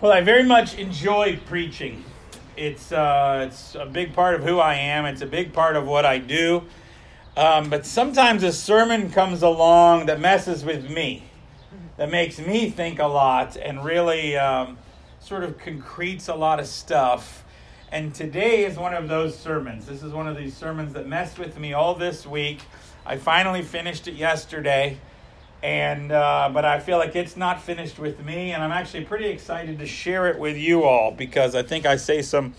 Well, I very much enjoy preaching. It's uh, it's a big part of who I am. It's a big part of what I do. Um, but sometimes a sermon comes along that messes with me, that makes me think a lot and really um, sort of concretes a lot of stuff. And today is one of those sermons. This is one of these sermons that messed with me all this week. I finally finished it yesterday and uh, but I feel like it's not finished with me, and I'm actually pretty excited to share it with you all because I think I say some.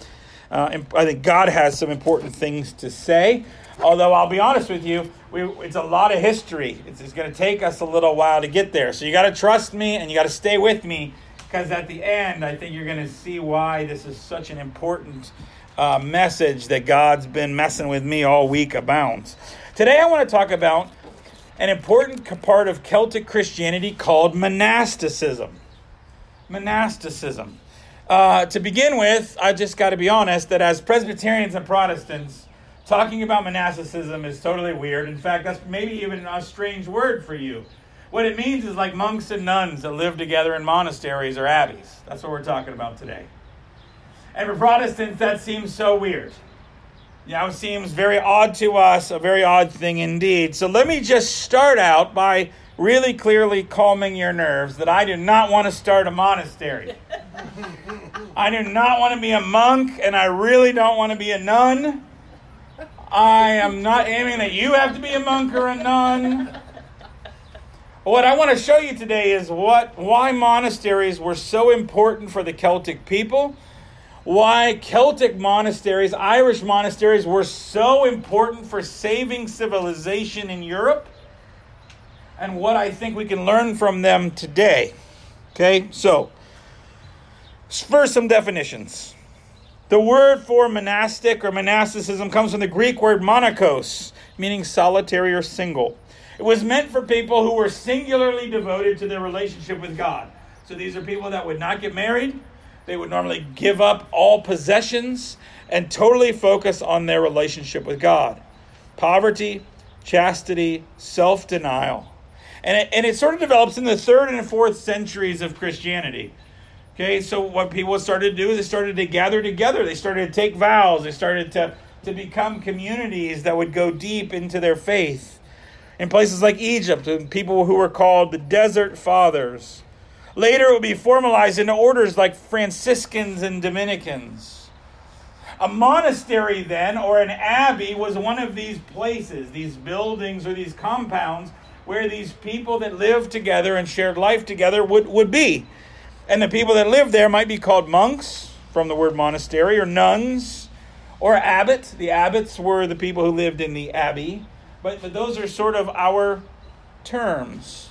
Uh, I think God has some important things to say. Although I'll be honest with you, we, it's a lot of history. It's, it's going to take us a little while to get there. So you got to trust me and you got to stay with me because at the end, I think you're going to see why this is such an important uh, message that God's been messing with me all week about. Today, I want to talk about an important part of Celtic Christianity called monasticism. Monasticism. Uh, to begin with, I just got to be honest that as Presbyterians and Protestants, talking about monasticism is totally weird. In fact, that's maybe even a strange word for you. What it means is like monks and nuns that live together in monasteries or abbeys. That's what we're talking about today. And for Protestants, that seems so weird know, seems very odd to us, a very odd thing indeed. So let me just start out by really clearly calming your nerves that I do not want to start a monastery. I do not want to be a monk, and I really don't want to be a nun. I am not aiming that you have to be a monk or a nun. What I want to show you today is what why monasteries were so important for the Celtic people why Celtic monasteries, Irish monasteries, were so important for saving civilization in Europe, and what I think we can learn from them today. Okay, so first, some definitions. The word for monastic or monasticism comes from the Greek word monachos, meaning solitary or single. It was meant for people who were singularly devoted to their relationship with God. So these are people that would not get married, they would normally give up all possessions and totally focus on their relationship with God. Poverty, chastity, self denial. And it, and it sort of develops in the third and fourth centuries of Christianity. Okay, so what people started to do is they started to gather together. They started to take vows. They started to, to become communities that would go deep into their faith. In places like Egypt, and people who were called the Desert Fathers Later, it would be formalized into orders like Franciscans and Dominicans. A monastery, then, or an abbey, was one of these places, these buildings or these compounds where these people that lived together and shared life together would, would be. And the people that lived there might be called monks, from the word monastery, or nuns, or abbot. The abbots were the people who lived in the abbey. But, but those are sort of our terms.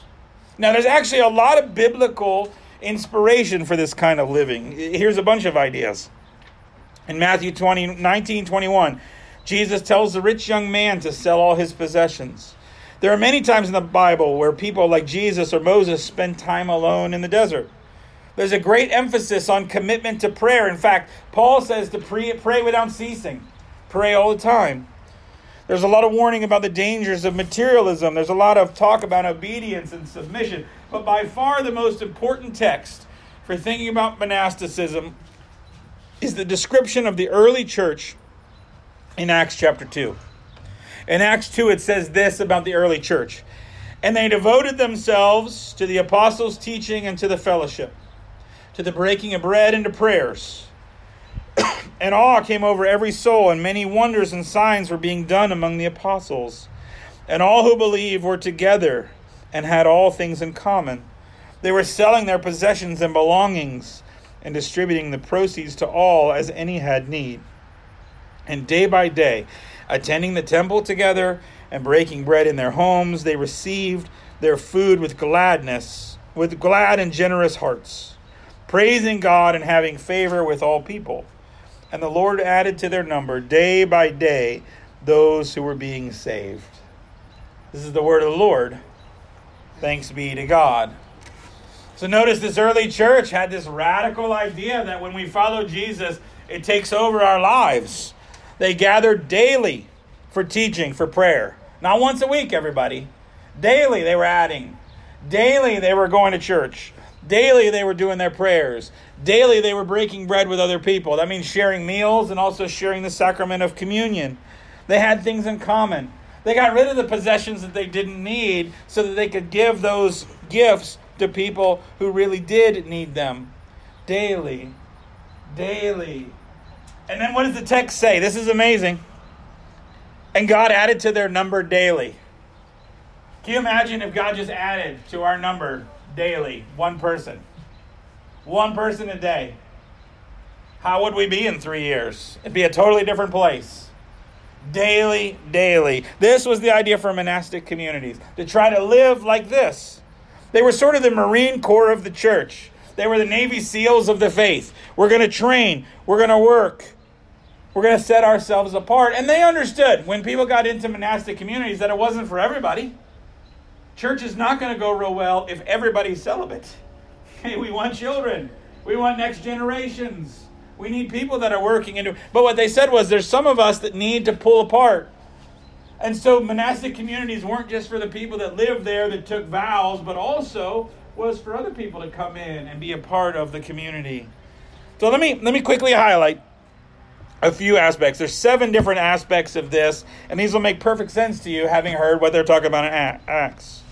Now, there's actually a lot of biblical inspiration for this kind of living. Here's a bunch of ideas. In Matthew 20, 19 21, Jesus tells the rich young man to sell all his possessions. There are many times in the Bible where people like Jesus or Moses spend time alone in the desert. There's a great emphasis on commitment to prayer. In fact, Paul says to pray, pray without ceasing, pray all the time. There's a lot of warning about the dangers of materialism. There's a lot of talk about obedience and submission. But by far the most important text for thinking about monasticism is the description of the early church in Acts chapter 2. In Acts 2, it says this about the early church And they devoted themselves to the apostles' teaching and to the fellowship, to the breaking of bread and to prayers and awe came over every soul, and many wonders and signs were being done among the apostles. And all who believed were together and had all things in common. They were selling their possessions and belongings and distributing the proceeds to all as any had need. And day by day, attending the temple together and breaking bread in their homes, they received their food with gladness, with glad and generous hearts, praising God and having favor with all people. And the Lord added to their number day by day those who were being saved. This is the word of the Lord. Thanks be to God. So notice this early church had this radical idea that when we follow Jesus, it takes over our lives. They gathered daily for teaching, for prayer. Not once a week, everybody. Daily they were adding. Daily they were going to church. Daily they were doing their prayers. Daily they were breaking bread with other people. That means sharing meals and also sharing the sacrament of communion. They had things in common. They got rid of the possessions that they didn't need so that they could give those gifts to people who really did need them. Daily. Daily. And then what does the text say? This is amazing. And God added to their number daily. Can you imagine if God just added to our number daily one person? One person a day. How would we be in three years? It'd be a totally different place. Daily, daily. This was the idea for monastic communities to try to live like this. They were sort of the Marine Corps of the church. They were the Navy SEALs of the faith. We're going to train, we're going to work, we're going to set ourselves apart. And they understood when people got into monastic communities that it wasn't for everybody. Church is not going to go real well if everybody's celibate. Hey, we want children. We want next generations. We need people that are working into but what they said was there's some of us that need to pull apart. And so monastic communities weren't just for the people that lived there that took vows, but also was for other people to come in and be a part of the community. So let me let me quickly highlight a few aspects. There's seven different aspects of this, and these will make perfect sense to you having heard what they're talking about in Acts.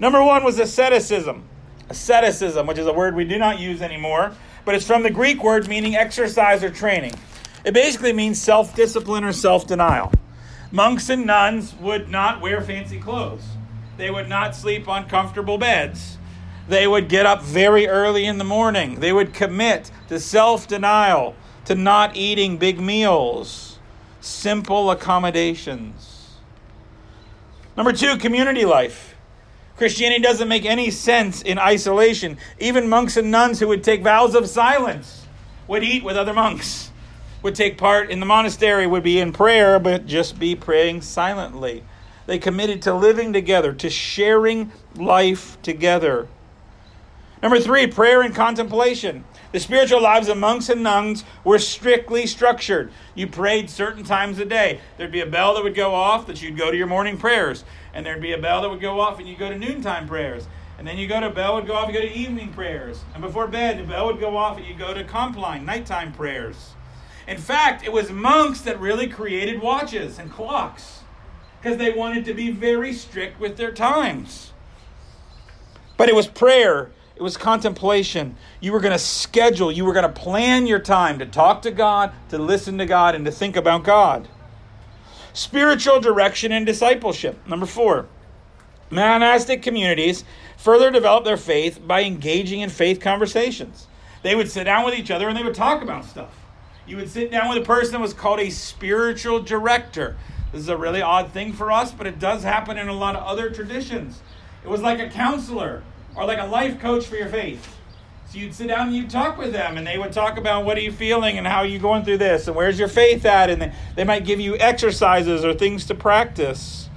Number one was asceticism. Asceticism, which is a word we do not use anymore, but it's from the Greek word meaning exercise or training. It basically means self discipline or self denial. Monks and nuns would not wear fancy clothes, they would not sleep on comfortable beds. They would get up very early in the morning. They would commit to self denial, to not eating big meals, simple accommodations. Number two, community life. Christianity doesn't make any sense in isolation. Even monks and nuns who would take vows of silence would eat with other monks, would take part in the monastery, would be in prayer, but just be praying silently. They committed to living together, to sharing life together. Number three, prayer and contemplation. The spiritual lives of monks and nuns were strictly structured. You prayed certain times a day. There'd be a bell that would go off that you'd go to your morning prayers. And there'd be a bell that would go off and you'd go to noontime prayers. And then you go to a bell would go off, you go to evening prayers. And before bed, the bell would go off and you go to compline, nighttime prayers. In fact, it was monks that really created watches and clocks because they wanted to be very strict with their times. But it was prayer it was contemplation. You were going to schedule, you were going to plan your time to talk to God, to listen to God, and to think about God. Spiritual direction and discipleship. Number four, monastic communities further develop their faith by engaging in faith conversations. They would sit down with each other and they would talk about stuff. You would sit down with a person that was called a spiritual director. This is a really odd thing for us, but it does happen in a lot of other traditions. It was like a counselor or like a life coach for your faith. So you'd sit down and you'd talk with them, and they would talk about what are you feeling and how are you going through this, and where's your faith at, and they might give you exercises or things to practice.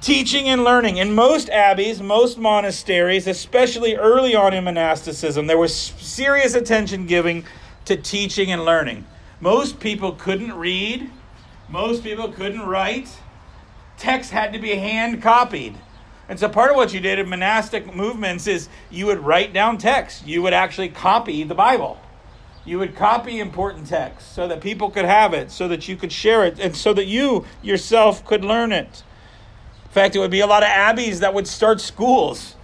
Teaching and learning. In most abbeys, most monasteries, especially early on in monasticism, there was serious attention giving to teaching and learning. Most people couldn't read, most people couldn't write. Text had to be hand copied. And so part of what you did in monastic movements is you would write down text. You would actually copy the Bible. You would copy important texts so that people could have it, so that you could share it, and so that you yourself could learn it. In fact, it would be a lot of abbeys that would start schools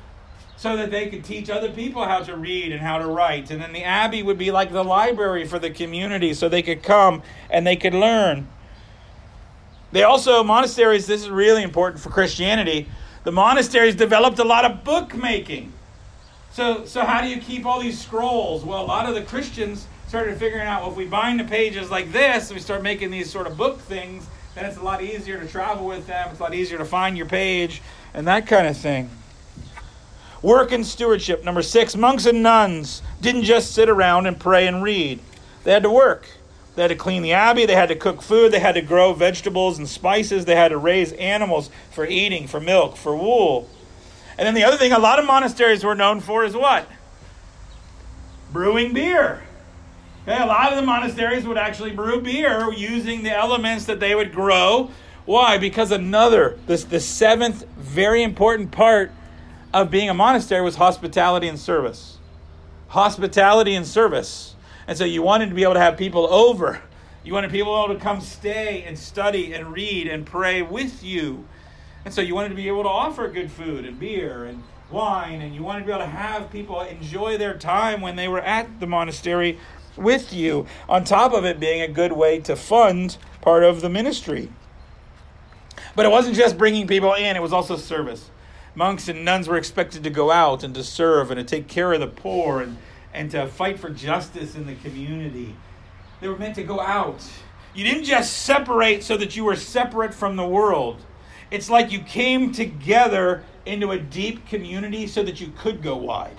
so that they could teach other people how to read and how to write. And then the abbey would be like the library for the community so they could come and they could learn. They also, monasteries, this is really important for Christianity the monasteries developed a lot of bookmaking. So, so how do you keep all these scrolls? Well, a lot of the Christians started figuring out well, if we bind the pages like this, we start making these sort of book things, then it's a lot easier to travel with them. It's a lot easier to find your page and that kind of thing. Work and stewardship. Number six, monks and nuns didn't just sit around and pray and read, they had to work. They had to clean the abbey, they had to cook food, they had to grow vegetables and spices, they had to raise animals for eating, for milk, for wool. And then the other thing a lot of monasteries were known for is what? Brewing beer. Okay, a lot of the monasteries would actually brew beer using the elements that they would grow. Why? Because another, this the seventh very important part of being a monastery was hospitality and service. Hospitality and service. And so you wanted to be able to have people over. You wanted people to come stay and study and read and pray with you. And so you wanted to be able to offer good food and beer and wine, and you wanted to be able to have people enjoy their time when they were at the monastery with you, on top of it being a good way to fund part of the ministry. But it wasn't just bringing people in, it was also service. Monks and nuns were expected to go out and to serve and to take care of the poor and, and to fight for justice in the community. They were meant to go out. You didn't just separate so that you were separate from the world. It's like you came together into a deep community so that you could go wide.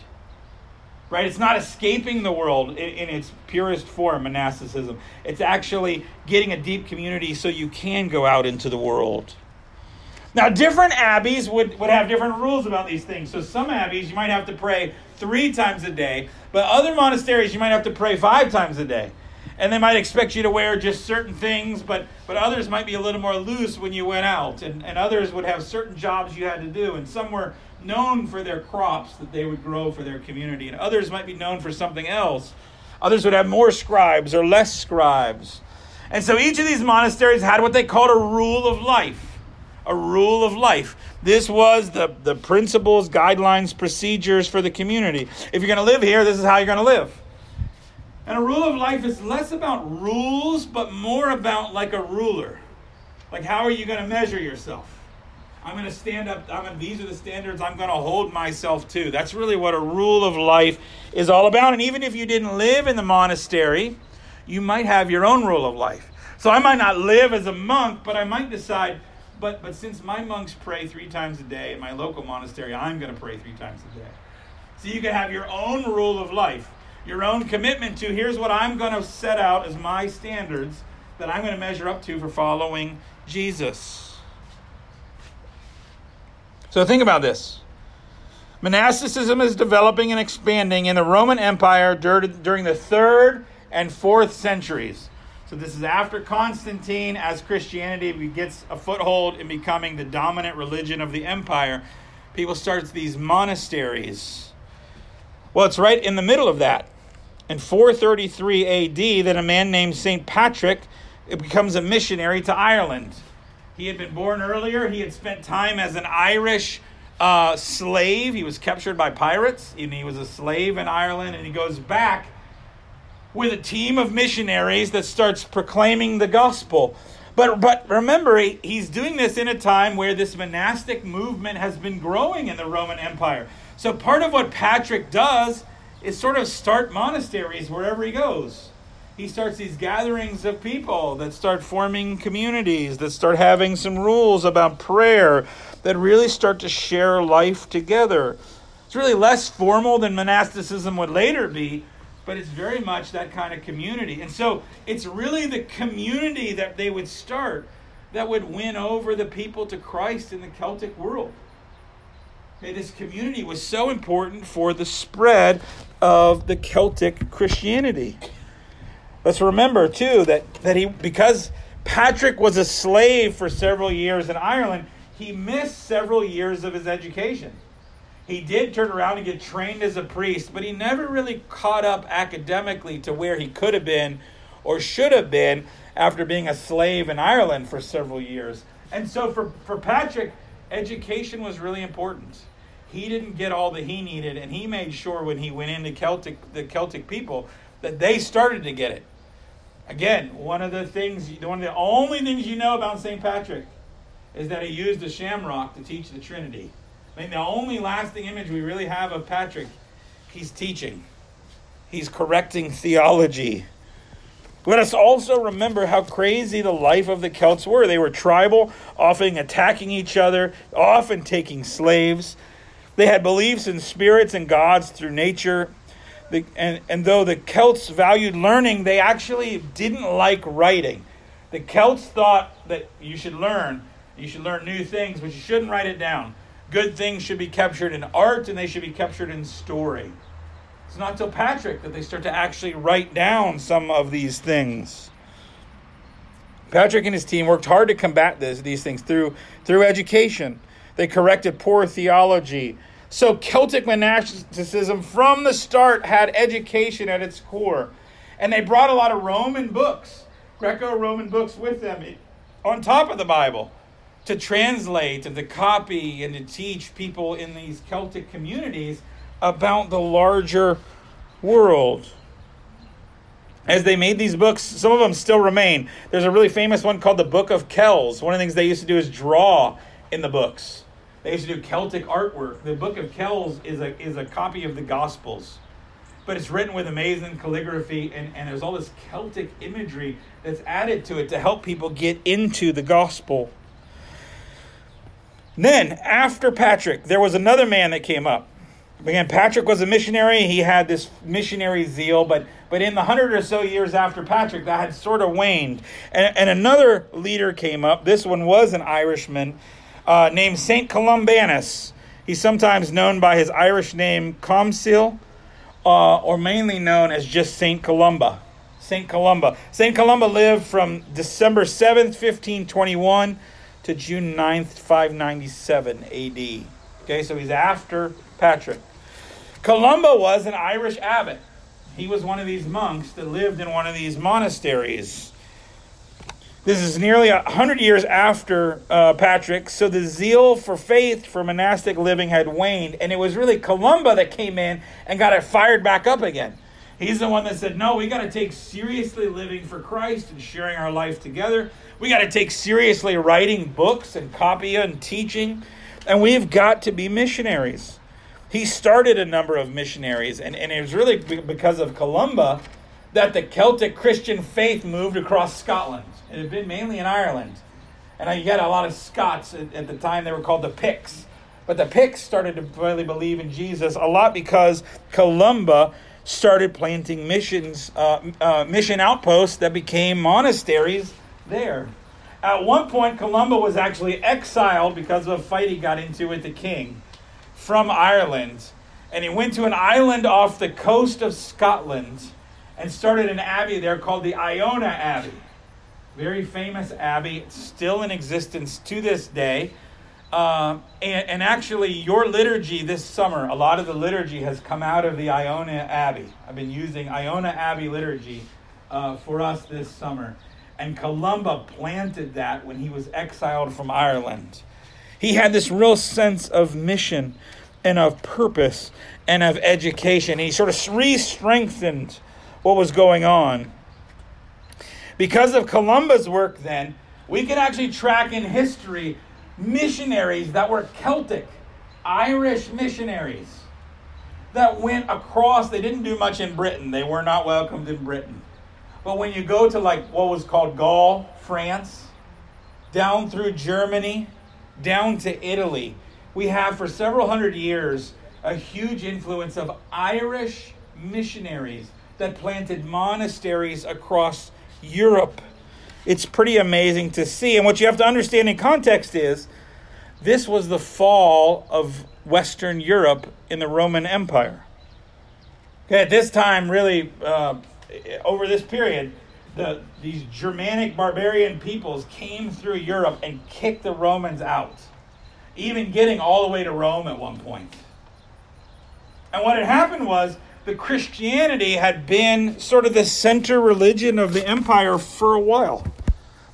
Right? It's not escaping the world in, in, its purest form, monasticism. It's actually getting a deep community so you can go out into the world. Now, different abbeys would, would have different rules about these things. So, some abbeys you might have to pray three times a day, but other monasteries you might have to pray five times a day and they might expect you to wear just certain things, but, but others might be a little more loose when you went out, and, and others would have certain jobs you had to do, and some were known for their crops that they would grow for their community, and others might be known for something else. Others would have more scribes or less scribes. And so each of these monasteries had what they called a rule of life. A rule of life. This was the, the principles, guidelines, procedures for the community. If you're going to live here, this is how you're going to live. And a rule of life is less about rules, but more about like a ruler. Like, how are you going to measure yourself? I'm going to stand up. I'm going these are the standards I'm going to hold myself to. That's really what a rule of life is all about. And even if you didn't live in the monastery, you might have your own rule of life. So I might not live as a monk, but I might decide, but, but since my monks pray three times a day in my local monastery, I'm going to pray three times a day. So you can have your own rule of life your own commitment to here's what I'm going to set out as my standards that I'm going to measure up to for following Jesus. So think about this. Monasticism is developing and expanding in the Roman Empire during the third and fourth centuries. So this is after Constantine, as Christianity gets a foothold in becoming the dominant religion of the empire. People start these monasteries well, it's right in the middle of that. In 433 AD, that a man named St. Patrick becomes a missionary to Ireland. He had been born earlier, he had spent time as an Irish uh, slave. He was captured by pirates, and he was a slave in Ireland, and he goes back with a team of missionaries that starts proclaiming the gospel. But, but remember, he, he's doing this in a time where this monastic movement has been growing in the Roman Empire. So part of what Patrick does is sort of start monasteries wherever he goes. He starts these gatherings of people that start forming communities, that start having some rules about prayer, that really start to share life together. It's really less formal than monasticism would later be, but it's very much that kind of community. And so it's really the community that they would start that would win over the people to Christ in the Celtic world. Okay, this community was so important for the spread of the Celtic Christianity. Let's remember too that, that he because Patrick was a slave for several years in Ireland, he missed several years of his education. He did turn around and get trained as a priest, but he never really caught up academically to where he could have been or should have been after being a slave in Ireland for several years. And so for, for Patrick, education was really important he didn't get all that he needed, and he made sure when he went into Celtic, the Celtic people, that they started to get it. Again, one of the things, one of the only things you know about St. Patrick is that he used a shamrock to teach the Trinity. I the only lasting image we really have of Patrick, he's teaching, he's correcting theology. Let us also remember how crazy the life of the Celts were. They were tribal, often attacking each other, often taking slaves. They had beliefs in spirits and gods through nature. The, and, and though the Celts valued learning, they actually didn't like writing. The Celts thought that you should learn, you should learn new things, but you shouldn't write it down. Good things should be captured in art and they should be captured in story. It's not till Patrick that they start to actually write down some of these things. Patrick and his team worked hard to combat this, these things through, through education. They corrected poor theology. So Celtic monasticism from the start had education at its core. And they brought a lot of Roman books, Greco Roman books with them on top of the Bible to translate and to copy and to teach people in these Celtic communities about the larger world. As they made these books, some of them still remain. There's a really famous one called the Book of Kells. One of the things they used to do is draw in the books. They used to do Celtic artwork. The Book of Kells is a, is a copy of the Gospels, but it's written with amazing calligraphy, and, and there's all this Celtic imagery that's added to it to help people get into the Gospel. Then, after Patrick, there was another man that came up. Again, Patrick was a missionary. He had this missionary zeal, but, but in the hundred or so years after Patrick, that had sort of waned. And, and another leader came up. This one was an Irishman uh, named St. Columbanus. He's sometimes known by his Irish name, Comsil, uh, or mainly known as just St. Columba. St. Columba. St. Columba lived from December 7th, 1521 to June 9th, 597 AD. Okay, so he's after Patrick. Columba was an Irish abbot. He was one of these monks that lived in one of these monasteries. This is nearly a hundred years after uh, Patrick, so the zeal for faith for monastic living had waned, and it was really Columba that came in and got it fired back up again. He's the one that said, No, we got to take seriously living for Christ and sharing our life together. We got to take seriously writing books and copy and teaching, and we've got to be missionaries he started a number of missionaries, and, and it was really because of Columba that the Celtic Christian faith moved across Scotland. It had been mainly in Ireland. And you get a lot of Scots at, at the time, they were called the Picts. But the Picts started to really believe in Jesus a lot because Columba started planting missions, uh, uh, mission outposts that became monasteries there. At one point, Columba was actually exiled because of a fight he got into with the king from Ireland, and he went to an island off the coast of Scotland and started an abbey there called the Iona Abbey. Very famous abbey, still in existence to this day. Uh, and, and, actually, your liturgy this summer, a lot of the liturgy has come out of the Iona Abbey. I've been using Iona Abbey liturgy uh, for us this summer. And Columba planted that when he was exiled from Ireland. He had this real sense of mission and of purpose and of education. He sort of re strengthened what was going on. Because of Columba's work, then, we can actually track in history missionaries that were Celtic, Irish missionaries that went across. They didn't do much in Britain, they were not welcomed in Britain. But when you go to like what was called Gaul, France, down through Germany, down to Italy, we have for several hundred years a huge influence of Irish missionaries that planted monasteries across Europe. It's pretty amazing to see. And what you have to understand in context is this was the fall of Western Europe in the Roman Empire. Okay, at this time, really, uh, over this period, the, these Germanic barbarian peoples came through Europe and kicked the Romans out even getting all the way to Rome at one point. And what had happened was the Christianity had been sort of the center religion of the empire for a while.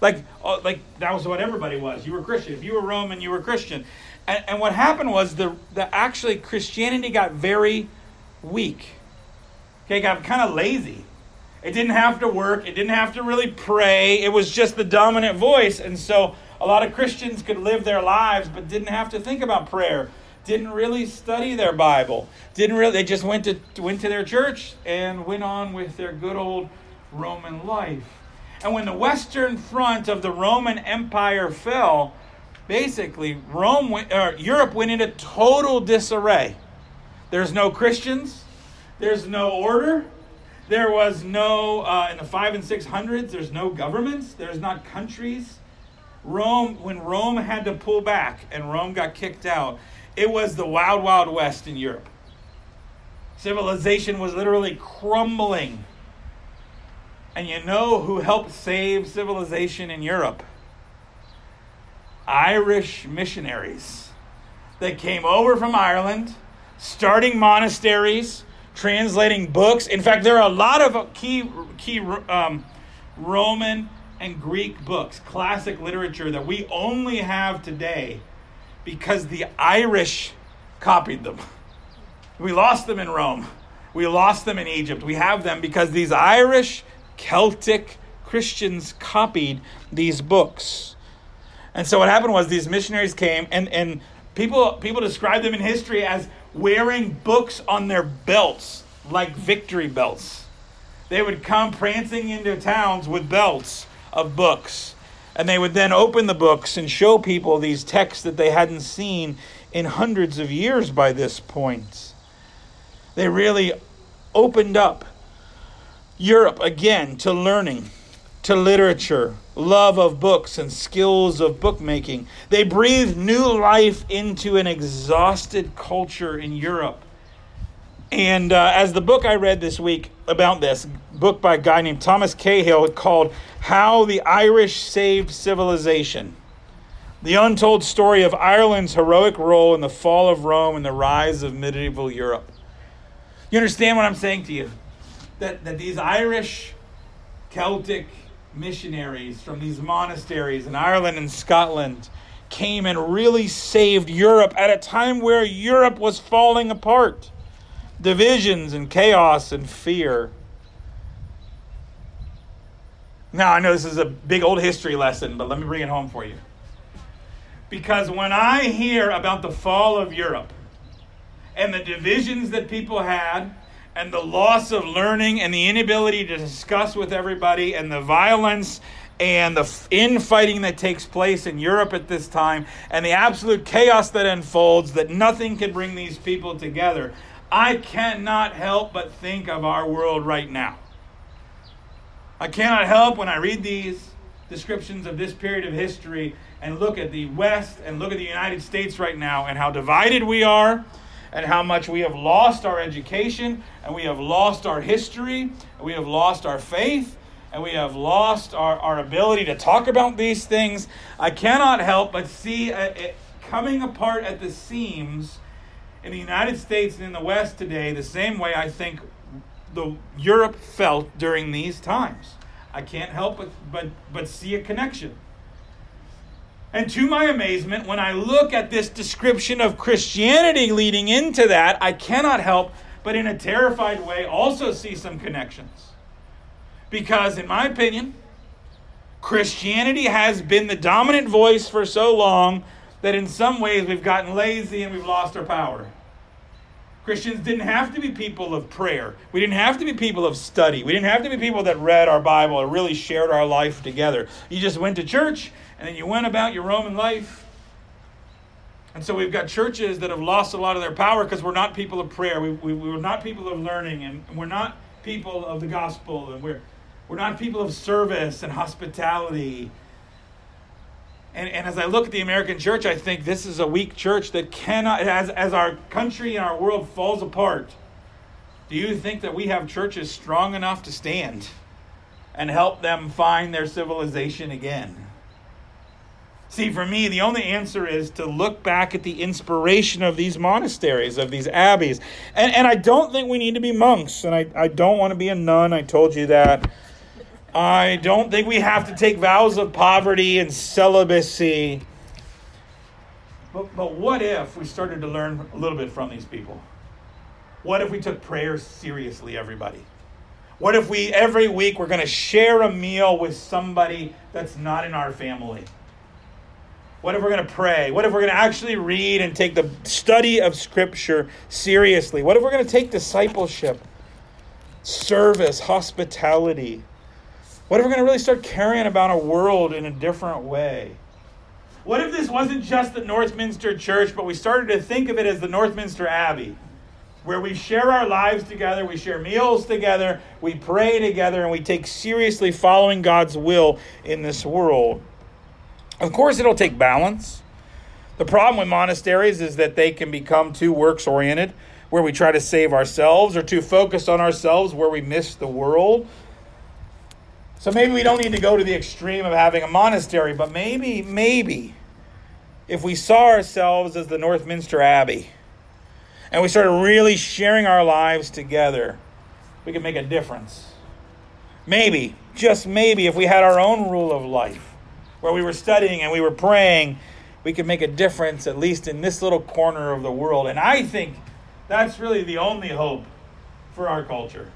Like, uh, like that was what everybody was. You were Christian. If you were Roman, you were Christian. And, and what happened was the, the actually Christianity got very weak. Okay, got kind of lazy. It didn't have to work. It didn't have to really pray. It was just the dominant voice. And so a lot of Christians could live their lives but didn't have to think about prayer. Didn't really study their Bible. Didn't really they just went to went to their church and went on with their good old Roman life. And when the western front of the Roman Empire fell, basically Rome went, Europe went into total disarray. There's no Christians. There's no order. There was no uh, in the five and six hundreds. There's no governments. There's not countries. Rome, when Rome had to pull back and Rome got kicked out, it was the wild, wild west in Europe. Civilization was literally crumbling. And you know who helped save civilization in Europe? Irish missionaries. that came over from Ireland starting monasteries, translating books. In fact, there are a lot of key, key um, Roman and Greek books, classic literature that we only have today because the Irish copied them. We lost them in Rome. We lost them in Egypt. We have them because these Irish, Celtic Christians copied these books. And so what happened was these missionaries came and, and people people describe them in history as wearing books on their belts like victory belts. They would come prancing into towns with belts of books. And they would then open the books and show people these texts that they hadn't seen in hundreds of years by this point. They really opened up Europe again to learning, to literature, love of books, and skills of bookmaking. They breathed new life into an exhausted culture in Europe. And uh, as the book I read this week about this, book by a guy named Thomas Cahill called How the Irish Saved Civilization. The untold story of Ireland's heroic role in the fall of Rome and the rise of medieval Europe. You understand what I'm saying to you? That, that these Irish Celtic missionaries from these monasteries in Ireland and Scotland came and really saved Europe at a time where Europe was falling apart. Divisions and chaos and fear. Now, I know this is a big old history lesson, but let me bring it home for you. Because when I hear about the fall of Europe and the divisions that people had, and the loss of learning and the inability to discuss with everybody and the violence and the infighting that takes place in Europe at this time and the absolute chaos that unfolds that nothing can bring these people together, I cannot help but think of our world right now. I cannot help when I read these descriptions of this period of history and look at the West and look at the United States right now and how divided we are and how much we have lost our education and we have lost our history and we have lost our faith and we have lost our, our ability to talk about these things, I cannot help but see it coming apart at the seams in the United States and in the West today the same way I think the Europe felt during these times. I can't help but, but, but see a connection. And to my amazement, when I look at this description of Christianity leading into that, I cannot help but, in a terrified way, also see some connections. Because, in my opinion, Christianity has been the dominant voice for so long that in some ways we've gotten lazy and we've lost our power. Christians didn't have to be people of prayer. We didn't have to be people of study. We didn't have to be people that read our Bible or really shared our life together. You just went to church and then you went about your Roman life. And so we've got churches that have lost a lot of their power because we're not people of prayer. We, we, we're not people of learning, and we're not people of the gospel, and we're, we're not people of service and hospitality. And, and as I look at the American church, I think this is a weak church that cannot, as, as our country and our world falls apart, do you think that we have churches strong enough to stand and help them find their civilization again? See, for me, the only answer is to look back at the inspiration of these monasteries, of these abbeys. And, and I don't think we need to be monks, and I, I don't want to be a nun. I told you that. I don't think we have to take vows of poverty and celibacy. But, but what if we started to learn a little bit from these people? What if we took prayer seriously, everybody? What if we, every week, we're going to share a meal with somebody that's not in our family? What if we're going to pray? What if we're going to actually read and take the study of Scripture seriously? What if we're going to take discipleship, service, hospitality? What if we're going to really start caring about a world in a different way? What if this wasn't just the Northminster Church, but we started to think of it as the Northminster Abbey, where we share our lives together, we share meals together, we pray together, and we take seriously following God's will in this world? Of course, it'll take balance. The problem with monasteries is that they can become too works oriented, where we try to save ourselves, or too focused on ourselves, where we miss the world. So maybe we don't need to go to the extreme of having a monastery, but maybe, maybe, if we saw ourselves as the Northminster Abbey, and we started really sharing our lives together, we could make a difference. Maybe, just maybe, if we had our own rule of life, where we were studying and we were praying, we could make a difference, at least in this little corner of the world. And I think that's really the only hope for our culture,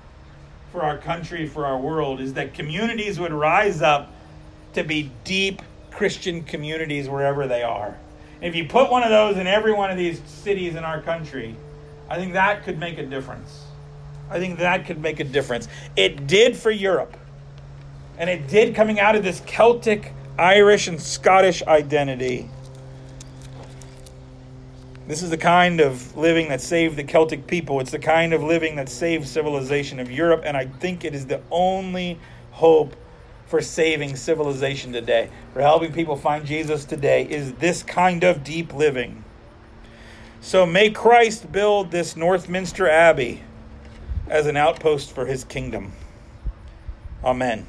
for our country, for our world, is that communities would rise up to be deep Christian communities wherever they are. If you put one of those in every one of these cities in our country, I think that could make a difference. I think that could make a difference. It did for Europe. And it did coming out of this Celtic, Irish, and Scottish identity. This is the kind of living that saved the Celtic people. It's the kind of living that saved civilization of Europe, and I think it is the only hope for saving civilization today, for helping people find Jesus today, is this kind of deep living. So may Christ build this Northminster Abbey as an outpost for his kingdom. Amen.